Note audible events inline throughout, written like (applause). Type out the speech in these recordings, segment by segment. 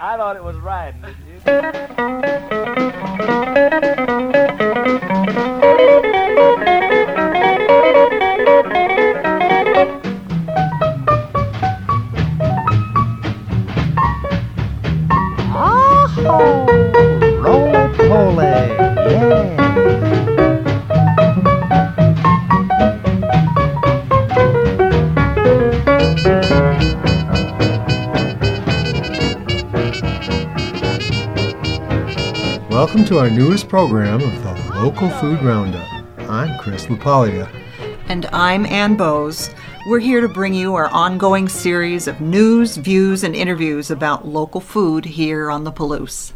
I thought it was riding, to our newest program of the Local Food Roundup. I'm Chris LaPaglia. And I'm Ann Bowes. We're here to bring you our ongoing series of news, views, and interviews about local food here on the Palouse.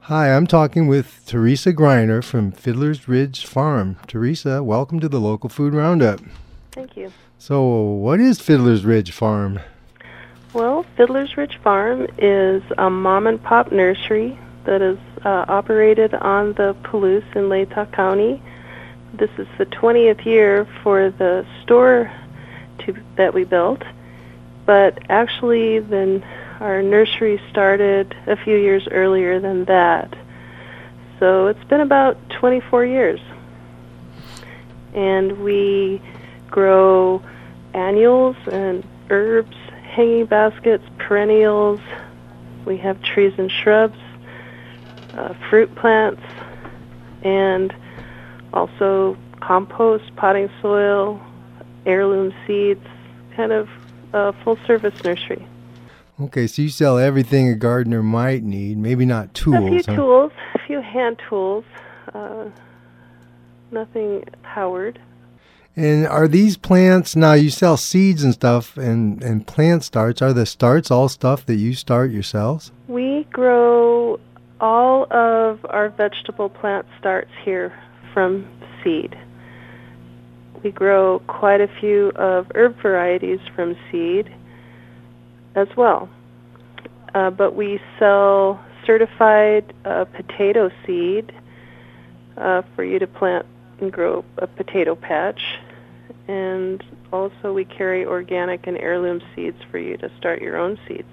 Hi, I'm talking with Teresa Griner from Fiddler's Ridge Farm. Teresa, welcome to the Local Food Roundup. Thank you. So, what is Fiddler's Ridge Farm? Well, Fiddler's Ridge Farm is a mom and pop nursery that is uh, operated on the Palouse in Latah County. This is the 20th year for the store to, that we built, but actually, then our nursery started a few years earlier than that. So it's been about 24 years. And we grow annuals and herbs, hanging baskets, perennials. We have trees and shrubs, uh, fruit plants, and also compost, potting soil, heirloom seeds, kind of a full service nursery. Okay, so you sell everything a gardener might need, maybe not tools. a few huh? tools, a few hand tools, uh, nothing powered. And are these plants now you sell seeds and stuff and, and plant starts? Are the starts all stuff that you start yourselves? We grow all of our vegetable plant starts here from seed. We grow quite a few of herb varieties from seed as well. Uh, but we sell certified uh, potato seed uh, for you to plant and grow a potato patch. And also we carry organic and heirloom seeds for you to start your own seeds.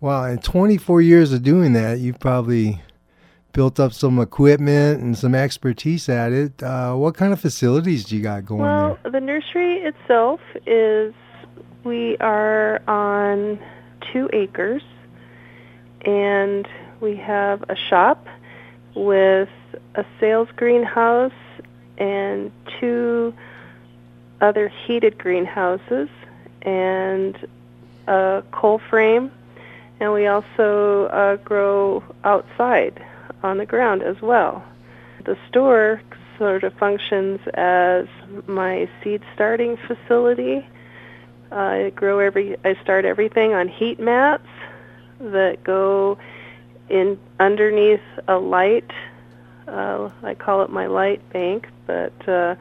Wow, in 24 years of doing that, you've probably built up some equipment and some expertise at it. Uh, what kind of facilities do you got going Well, there? the nursery itself is we are on two acres, and we have a shop with a sales greenhouse and two other heated greenhouses and a cold frame, and we also uh, grow outside on the ground as well. The store sort of functions as my seed starting facility. I grow every I start everything on heat mats that go in underneath a light. Uh, I call it my light bank, but uh,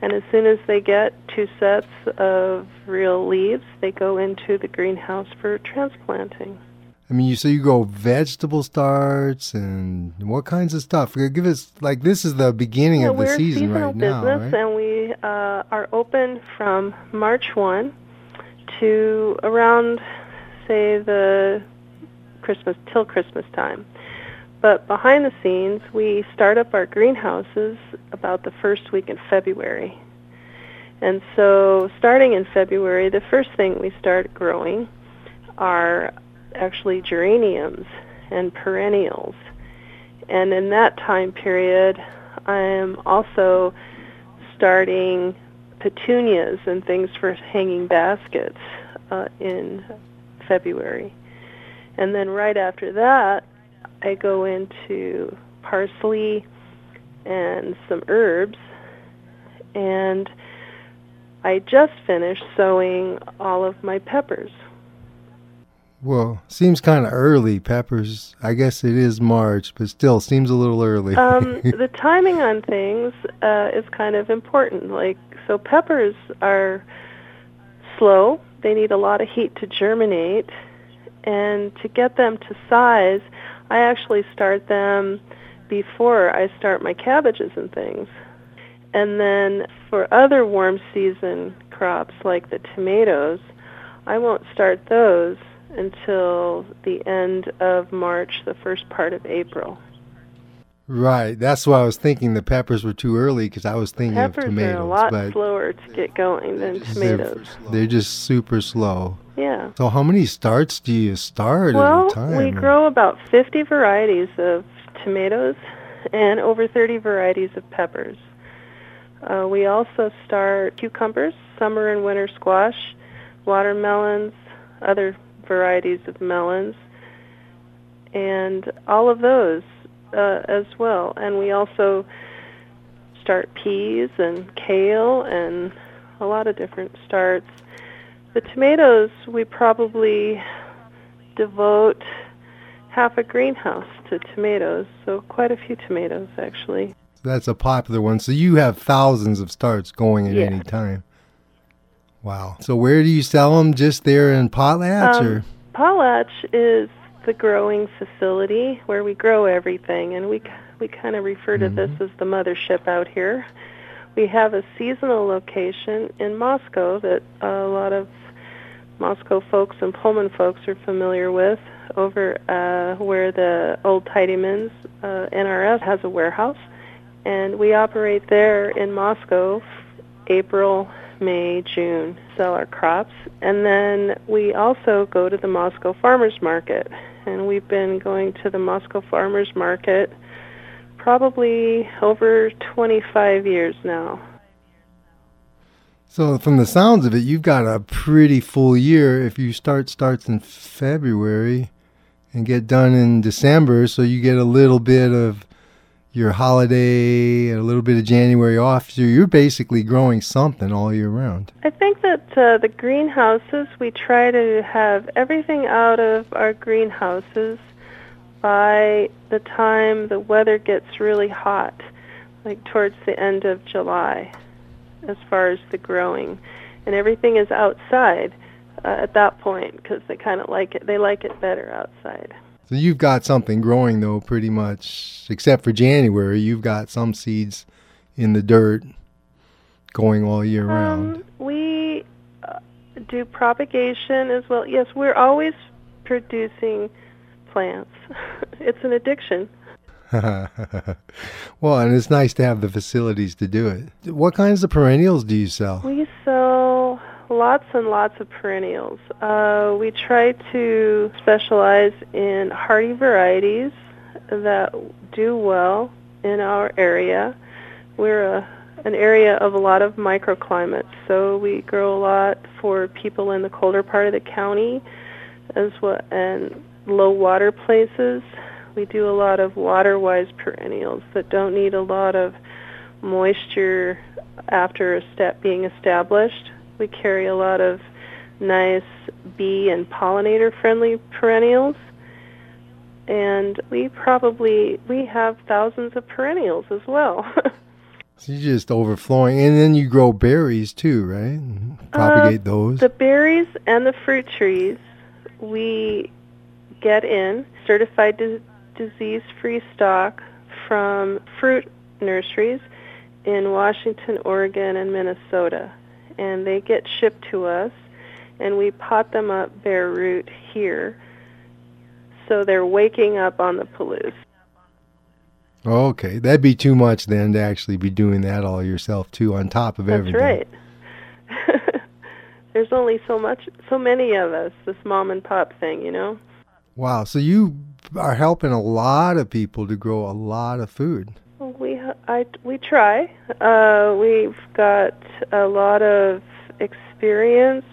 and as soon as they get two sets of real leaves, they go into the greenhouse for transplanting. I mean, you so you grow vegetable starts and what kinds of stuff? Give us like this is the beginning Yeah, of the we're a season seasonal right now, business, right? and we uh, are open from March 1 to around, say, the Christmas till Christmas time. But behind the scenes, we start up our greenhouses about the first week in February. And so, starting in February, the first thing we start growing are actually geraniums and perennials. And in that time period, I am also starting petunias and things for hanging baskets uh, in February. And then right after that, I go into parsley and some herbs. And I just finished sowing all of my peppers. Well, seems kind of early. Peppers, I guess it is March, but still seems a little early. um, (laughs) the timing on things uh, is kind of important. Like, so peppers are slow. They need a lot of heat to germinate, and to get them to size, I actually start them before I start my cabbages and things. And then for other warm season crops like the tomatoes, I won't start those until the end of March, the first part of April. Right. That's why I was thinking the peppers were too early because I was thinking Peppers of tomatoes. are a lot but slower to get going than they're- tomatoes. They're, just super slow. Yeah. So how many starts do you start Well, at a time? we grow about 50 varieties of tomatoes and over 30 varieties of peppers. Uh, we also start cucumbers, summer and winter squash, watermelons, other varieties of melons, and all of those uh, as well. And we also start peas and kale and a lot of different starts. The tomatoes, we probably devote half a greenhouse to tomatoes, so quite a few tomatoes actually. That's a popular one. So you have thousands of starts going at Yeah. any time. Wow. So where do you sell them? Just there in Potlatch Um, or? Potlatch is the growing facility where we grow everything, and we we kind of refer to this as the mothership out here. We have a seasonal location in Moscow that a lot of Moscow folks and Pullman folks are familiar with, over uh, where the old Tidymans uh, NRS has a warehouse, and we operate there in Moscow, April, May, June, sell our crops, and then we also go to the Moscow Farmers Market, and we've been going to the Moscow Farmers Market probably over 25 years now. So from the sounds of it, you've got a pretty full year. If you start starts in February and get done in December, so you get a little bit of your holiday and a little bit of January off. So you're basically growing something all year round. I think that uh, the greenhouses, we try to have everything out of our greenhouses by the time the weather gets really hot, like towards the end of July, as far as the growing. And everything is outside uh, at that point because they kind of like it. They like it better outside. So you've got something growing though, pretty much, except for January. You've got some seeds in the dirt going all year round. Um, we uh, do propagation as well. Yes, we're always producing plants. (laughs) it's an addiction. (laughs) well, and it's nice to have the facilities to do it. What kinds of perennials do you sell? We sell lots and lots of perennials. Uh, we try to specialize in hardy varieties that do well in our area. We're a, an area of a lot of microclimates, so we grow a lot for people in the colder part of the county as well and low water places. We do a lot of water-wise perennials that don't need a lot of moisture after a step being established. We carry a lot of nice bee and pollinator friendly perennials. And we probably we have thousands of perennials as well. (laughs) So you're just overflowing, and then you grow berries too, right? Uh, Propagate those. the berries and the fruit trees we get in certified di- disease-free stock from fruit nurseries in Washington, Oregon, and Minnesota. And they get shipped to us, and we pot them up bare root here. So they're waking up on the Palouse. okay, that'd be too much then to actually be doing that all yourself too, on top of That's everything. right. (laughs) There's only so much, so many of us. This mom and pop thing, you know. Wow. So you are helping a lot of people to grow a lot of food. I we try. Uh, we've got a lot of experience,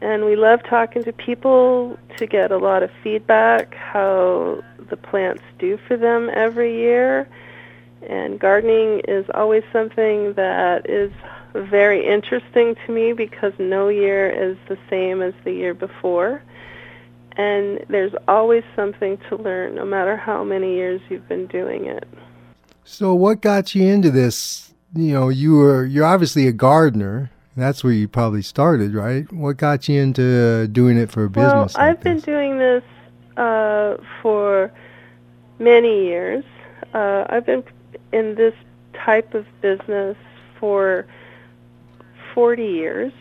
and we love talking to people to get a lot of feedback how the plants do for them every year. And gardening is always something that is very interesting to me because no year is the same as the year before. And there's always something to learn, no matter how many years you've been doing it. So what got you into this? You know, you were you're obviously a gardener. That's where you probably started, right? What got you into doing it for a Well, business? like I've been this? doing this uh, for many years. Uh, I've been in this type of business for 40 years.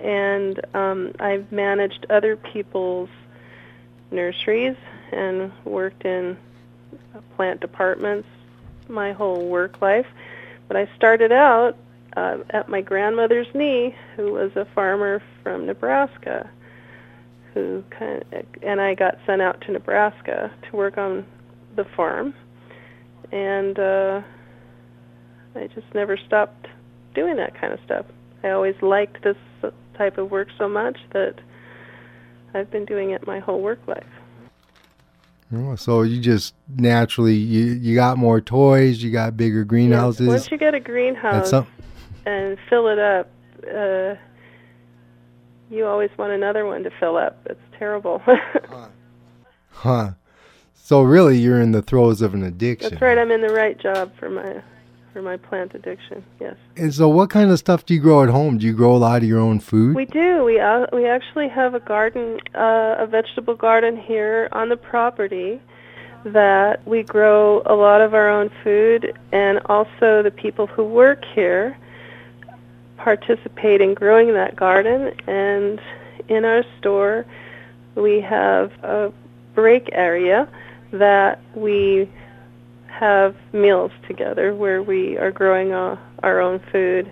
and um, I've managed other people's nurseries and worked in plant departments my whole work life. But I started out uh, at my grandmother's knee, who was a farmer from Nebraska, who kind of, and I got sent out to Nebraska to work on the farm, and uh, I just never stopped doing that kind of stuff. I always liked this type of work so much that I've been doing it my whole work life. Oh, so you just naturally you you got more toys, you got bigger greenhouses. Yes. Once you get a greenhouse some- and fill it up, uh, you always want another one to fill up. It's terrible. (laughs) Huh. So really, you're in the throes of an addiction. That's right. I'm in the right job for my for my plant addiction. Yes. And so, what kind of stuff do you grow at home? Do you grow a lot of your own food? We do. We uh, we actually have a garden, uh, a vegetable garden here on the property that we grow a lot of our own food, and also the people who work here participate in growing that garden. And in our store, we have a break area that we have meals together where we are growing uh, our own food,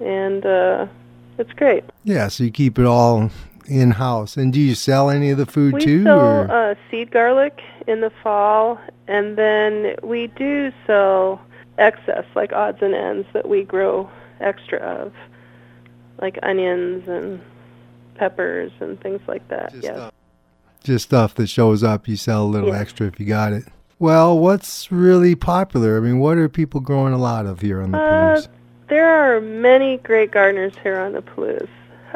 and uh, it's great. yeah, so you keep it all in house. And do you sell any of the food We too? sell or? uh, seed garlic in the fall, and then we do sell excess, like odds and ends that we grow extra of, like onions and peppers and things like that. Just yes. stuff. Just stuff that shows up. You sell a little Yeah. extra if you got it. Well, what's really popular? I mean, what are people growing a lot of here on the Uh, Palouse? There are many great gardeners here on the Palouse.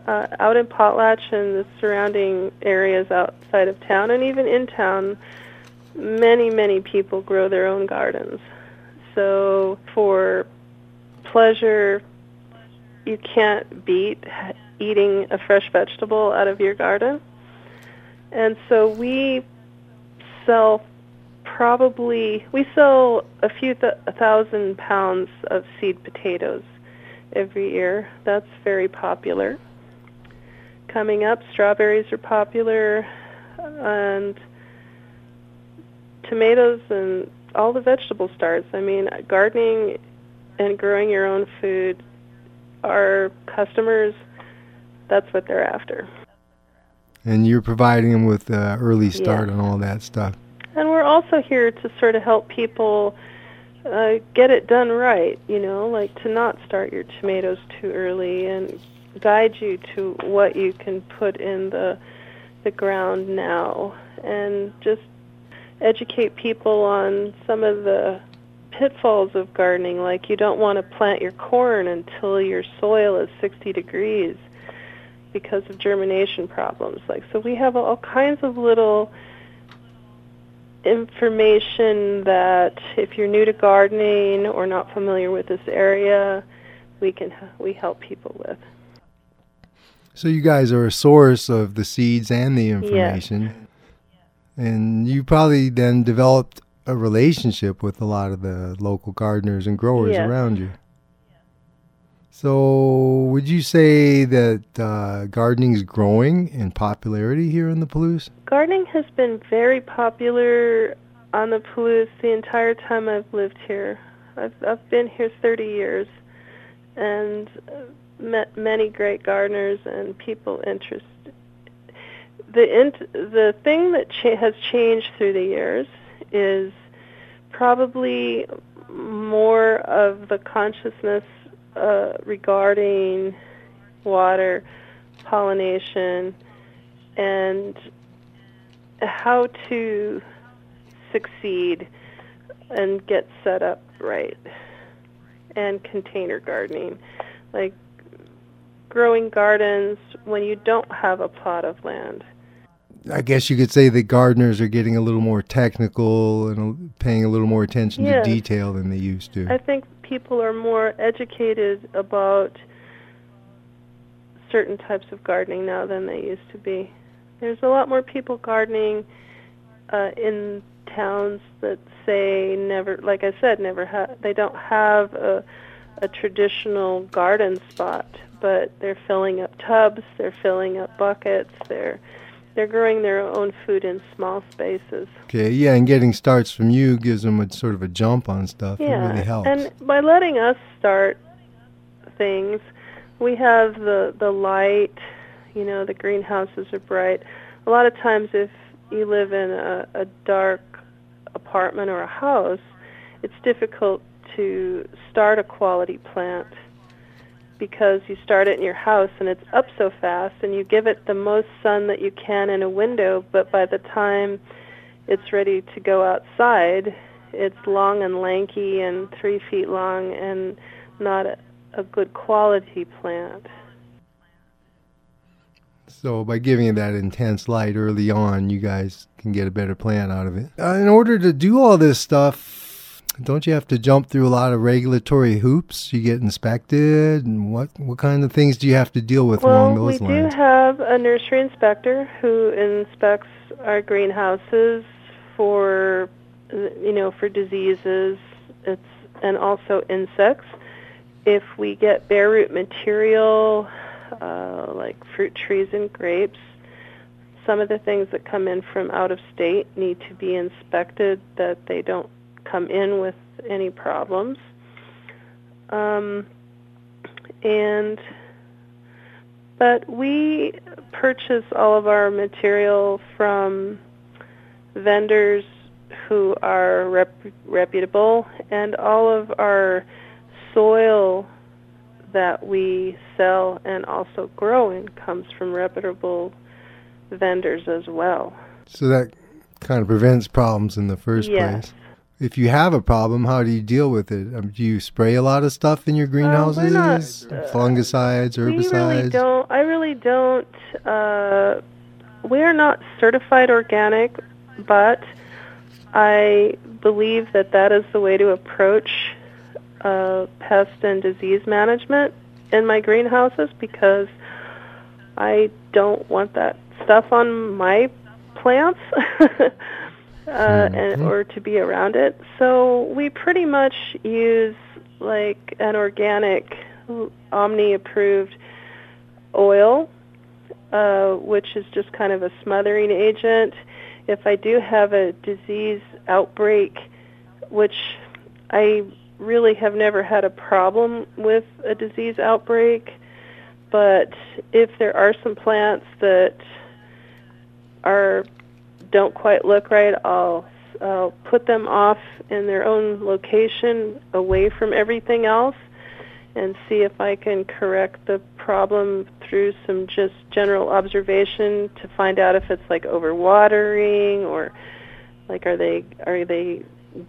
Uh, out in Potlatch and the surrounding areas outside of town, and even in town, many, many people grow their own gardens. So for pleasure, you can't beat eating a fresh vegetable out of your garden. And so we sell probably we sell a few th- a thousand pounds of seed potatoes every year. That's very popular. Coming up, strawberries are popular, and tomatoes and all the vegetable starts. I mean, gardening and growing your own food, our customers, that's what they're after. And you're providing them with uh, early start Yeah. on all that stuff. And we're also here to sort of help people uh, get it done right, you know, like to not start your tomatoes too early and guide you to what you can put in the the ground now. And just educate people on some of the pitfalls of gardening like you don't want to plant your corn until your soil is 60 degrees because of germination problems. Like so we have all kinds of little information that if you're new to gardening or not familiar with this area, we can we help people with. So you guys are a source of the seeds and the information. And you probably then developed a relationship with a lot of the local gardeners and growers Yes. around you. So would you say that uh, gardening is growing in popularity here in the Palouse? Gardening has been very popular on the Palouse the entire time I've lived here. I've I've been here 30 years and uh, met many great gardeners and people interested. The int- the thing that cha- has changed through the years is probably more of the consciousness uh, regarding water, pollination, and how to succeed and get set up right and container gardening like growing gardens when you don't have a plot of land I guess you could say that gardeners are getting a little more technical and paying a little more attention Yes. to detail than they used to. i think people are more educated about certain types of gardening now than they used to be. There's a lot more people gardening uh, in towns that say never like i said never ha- they don't have a, a traditional garden spot but they're filling up tubs, they're filling up buckets, they're they're growing their own food in small spaces. Okay, yeah, and getting starts from you gives them a sort of a jump on stuff. Yeah, it really helps. and by letting us start things, we have the the light. You know, the greenhouses are bright. A lot of times, if you live in a, a dark apartment or a house, it's difficult to start a quality plant because you start it in your house and it's up so fast and you give it the most sun that you can in a window, but by the time it's ready to go outside, it's long and lanky and three feet long and not a, a good quality plant. So by giving it that intense light early on, you guys can get a better plant out of it. Uh, in order to do all this stuff, don't you have to jump through a lot of regulatory hoops? You get inspected, and what what kind of things do you have to deal with Well, along we those lines? We do have a nursery inspector who inspects our greenhouses for, you know, for diseases. It's and also insects. If we get bare root material, uh, like fruit trees and grapes, some of the things that come in from out of state need to be inspected that they don't come in with any problems. Um, and but we purchase all of our material from vendors who are rep- reputable, and all of our soil that we sell and also grow in comes from reputable vendors as well. So that kind of prevents problems in the first Yes. place. If you have a problem, how do you deal with it? Um, do you spray a lot of stuff in your greenhouses? not, uh, Fungicides, We really herbicides? don't. I really don't. Uh, we are not certified organic, but I believe that that is the way to approach uh, pest and disease management in my greenhouses because I don't want that stuff on my plants. (laughs) Uh, and, Mhm. or to be around it. So we pretty much use like an organic OMRI approved oil, uh, which is just kind of a smothering agent. If I do have a disease outbreak, which I really have never had a problem with a disease outbreak, but if there are some plants that are don't quite look right, I'll I'll put them off in their own location away from everything else and see if I can correct the problem through some just general observation to find out if it's like overwatering or like are they are they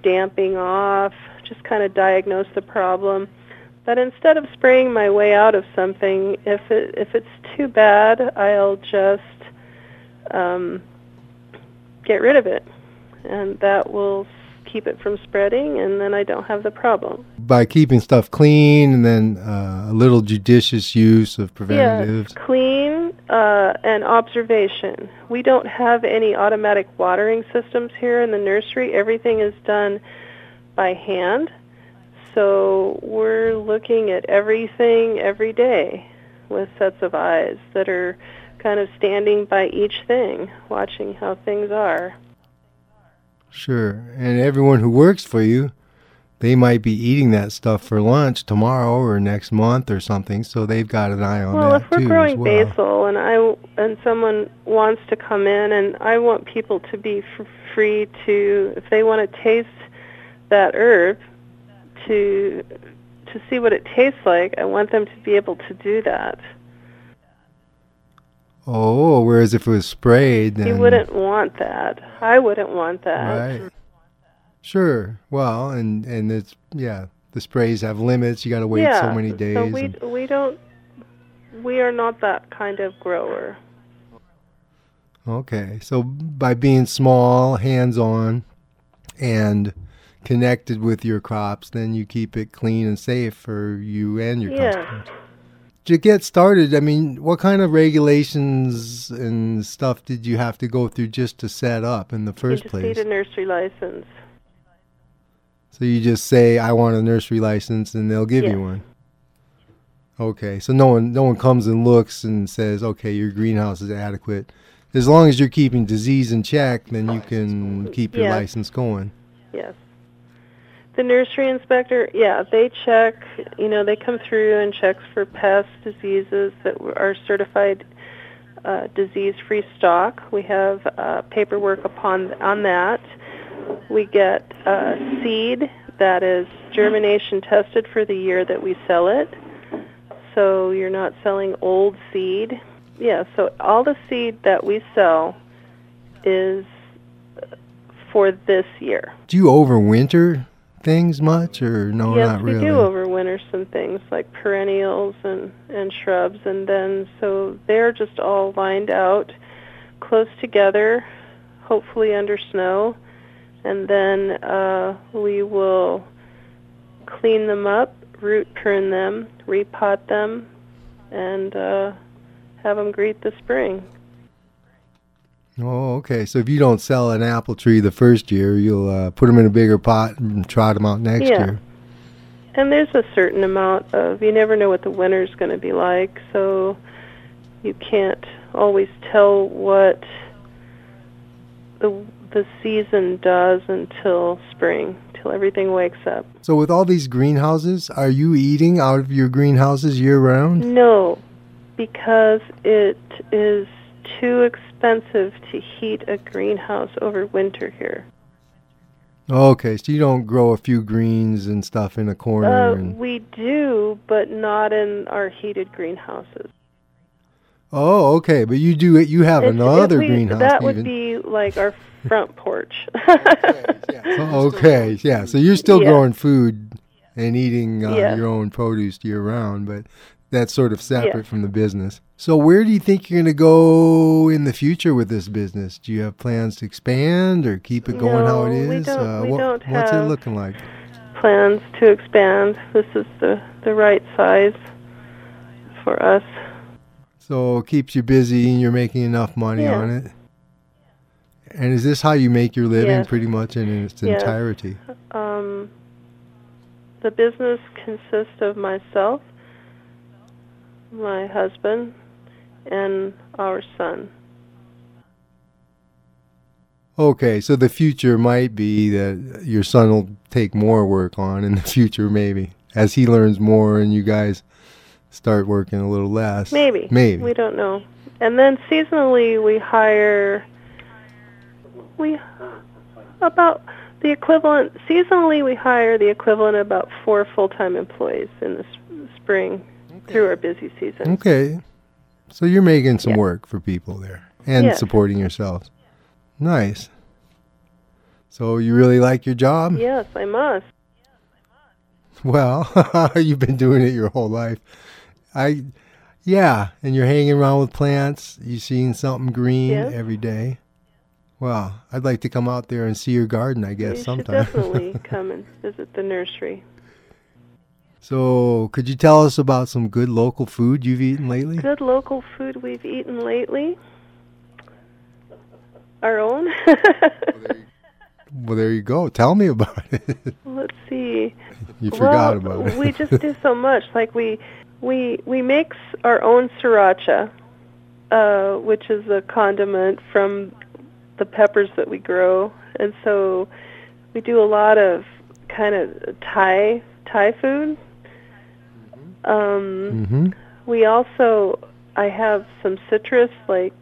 damping off? Just kind of diagnose the problem. But instead of spraying my way out of something if it if it's too bad I'll just um, get rid of it and that will keep it from spreading and then I don't have the problem By keeping stuff clean and then uh, a little judicious use of preventatives. Yes, clean uh, and observation. We don't have any automatic watering systems here in the nursery. Everything is done by hand. So we're looking at everything every day with sets of eyes that are kind of standing by each thing, watching how things are. Sure. And everyone who works for you, they might be eating that stuff for lunch tomorrow or next month or something, so they've got an eye on it too. well, if we're growing well. basil and I and someone wants to come in and I want people to be f- free to if they want to taste that herb to to see what it tastes like, I want them to be able to do that. Oh, whereas if it was sprayed, then You wouldn't want that. I wouldn't want that. right. Sure. Well, and and it's yeah, the sprays have limits. You got to wait yeah. so many days. So we we don't we are not that kind of grower. Okay, so by being small, hands-on, and connected with your crops, then you keep it clean and safe for you and your Yeah. customers. To get started, I mean, what kind of regulations and stuff did you have to go through just to set up in the You first just place? need a nursery license. So you just say, "I want a nursery license," and they'll give Yes. you one. Okay, so no one no one comes and looks and says, "Okay, your greenhouse is adequate." As long as you're keeping disease in check, then you can keep your Yes. license going. Yes. The nursery inspector, yeah, they check, you know, they come through and checks for pests, diseases that are certified uh, disease-free stock. We have uh, paperwork upon on that. We get uh, seed that is germination tested for the year that we sell it. So you're not selling old seed. Yeah, so all the seed that we sell is for this year. Do you overwinter things much, or no, yes, not really? Yes, we do overwinter some things like perennials and and shrubs, and then so they're just all lined out close together, hopefully under snow, and then uh, we will clean them up, root prune them, repot them, and uh, have them greet the spring. Oh, okay. So if you don't sell an apple tree the first year, you'll uh, put them in a bigger pot and trot them out next Yeah. year. And there's a certain amount of you never know what the winter's going to be like, so you can't always tell what the the season does until spring, till everything wakes up. So with all these greenhouses, are you eating out of your greenhouses year round? No, because it is too expensive to heat a greenhouse over winter here. Okay, so you don't grow a few greens and stuff in a corner. Uh, and, we do, but not in our heated greenhouses. oh, okay, but you do it. You have It's- another it- we- greenhouse. That would be like our front porch. (laughs) Oh, okay, yeah. So you're still Yeah. growing food and eating uh, Yeah. your own produce year round, but that's sort of separate from the business. So where do you think you're going to go in the future with this business? Do you have plans to expand or keep it going how it is? No, we don't- uh, we what- don't what's it have- looking like? Plans to expand. This is the the right size for us. So it keeps you busy and you're making enough money Yeah. on it. And is this how you make your living Yes. pretty much in its Yes. entirety? Um, the business consists of myself, my husband, and our son. Okay, so the future might be that your son will take more work on in the (laughs) future, maybe, as he learns more and you guys start working a little less. Maybe. Maybe. We don't know. And then seasonally we hire we about the equivalent seasonally we hire the equivalent of about four full-time employees in the s- spring through our busy season. Okay. So you're making some Yeah. work for people there and Yes. supporting yourselves. Nice. So you really like your job? Yes, I must. Well, (laughs) you've been doing it your whole life. I, yeah, and you're hanging around with plants. You seeing something green Yes. every day. Well, I'd like to come out there and see your garden. I guess you sometime. (laughs) definitely come and visit the nursery. So, could you tell us about some good local food you've eaten lately? Good local food we've eaten lately. Our own. (laughs) Well, there you go. Tell me about it. Let's see. you forgot well, about it. we just do so much. Like we we we make our own sriracha, uh, which is a condiment from the peppers that we grow, and so we do a lot of kind of Thai Thai food. Um, hmm we also I have some citrus like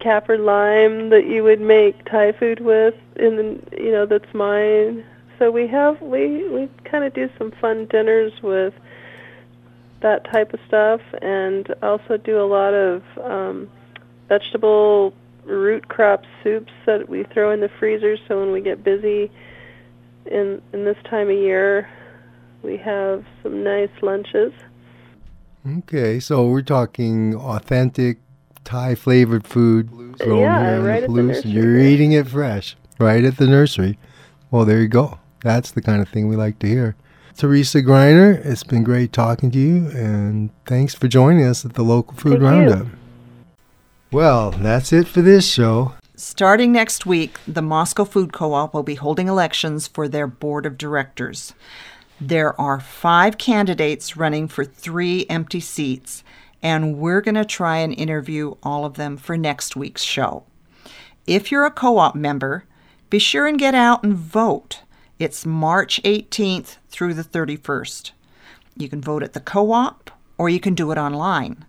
kaffir lime that you would make Thai food with in the you know that's mine. So we have we we kind of do some fun dinners with that type of stuff and also do a lot of um vegetable root crop soups that we throw in the freezer so when we get busy in in this time of year we have some nice lunches. Okay, so we're talking authentic Thai flavored food grown Yeah, here in right the at the nursery, You're eating it fresh, right at the nursery. Well, there you go. That's the kind of thing we like to hear. Teresa Griner, it's been great talking to you, and thanks for joining us at the local food Thank you. roundup. Well, that's it for this show. Starting next week, the Moscow Food Co op will be holding elections for their board of directors. There are five candidates running for three empty seats, and we're going to try and interview all of them for next week's show. If you're a co op member, be sure and get out and vote. It's March 18th through the 31st. You can vote at the co op or you can do it online.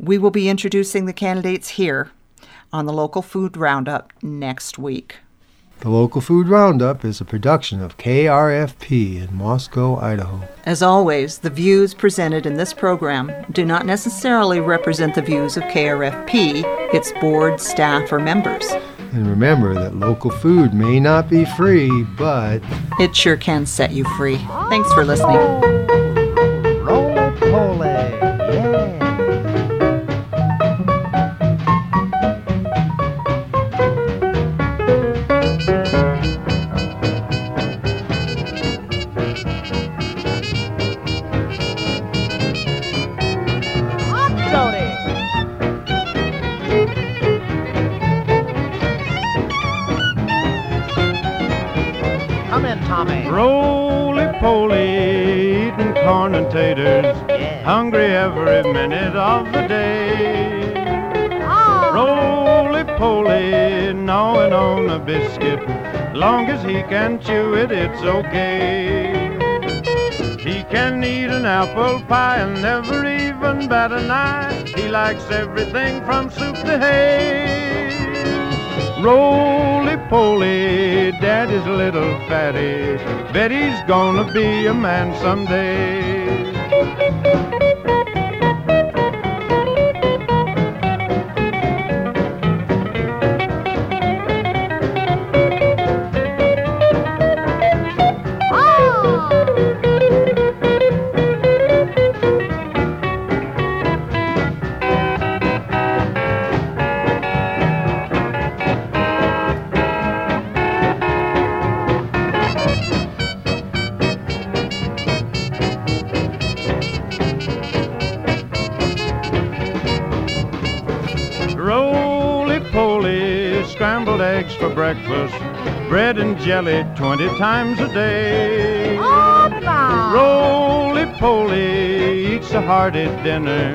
We will be introducing the candidates here on the Local Food Roundup next week. The Local Food Roundup is a production of KRFP in Moscow, Idaho. As always, the views presented in this program do not necessarily represent the views of KRFP, its board, staff, or members. And remember that local food may not be free, but It sure can set you free. Thanks for listening. Roll Pole, yeah. Hungry every minute of the day. Ah. Roly poly, gnawing on a biscuit. Long as he can chew it, it's okay. He can eat an apple pie and never even bat an eye. He likes everything from soup to hay. Roly poly, daddy's little fatty. Bet he's gonna be a man someday. Scrambled eggs for breakfast, bread and jelly 20 times a day. Roly poly, eats a hearty dinner.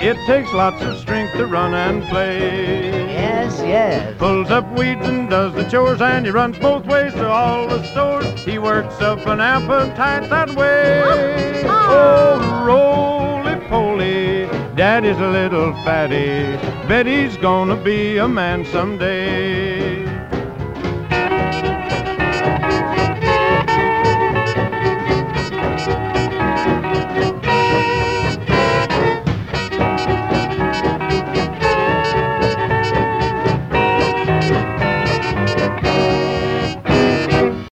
It takes lots of strength to run and play. Yes, yes. Pulls up weeds and does the chores, and he runs both ways to all the stores. He works up an appetite that way. Oh, roly poly, daddy's a little fatty. Bet he's gonna be a man someday.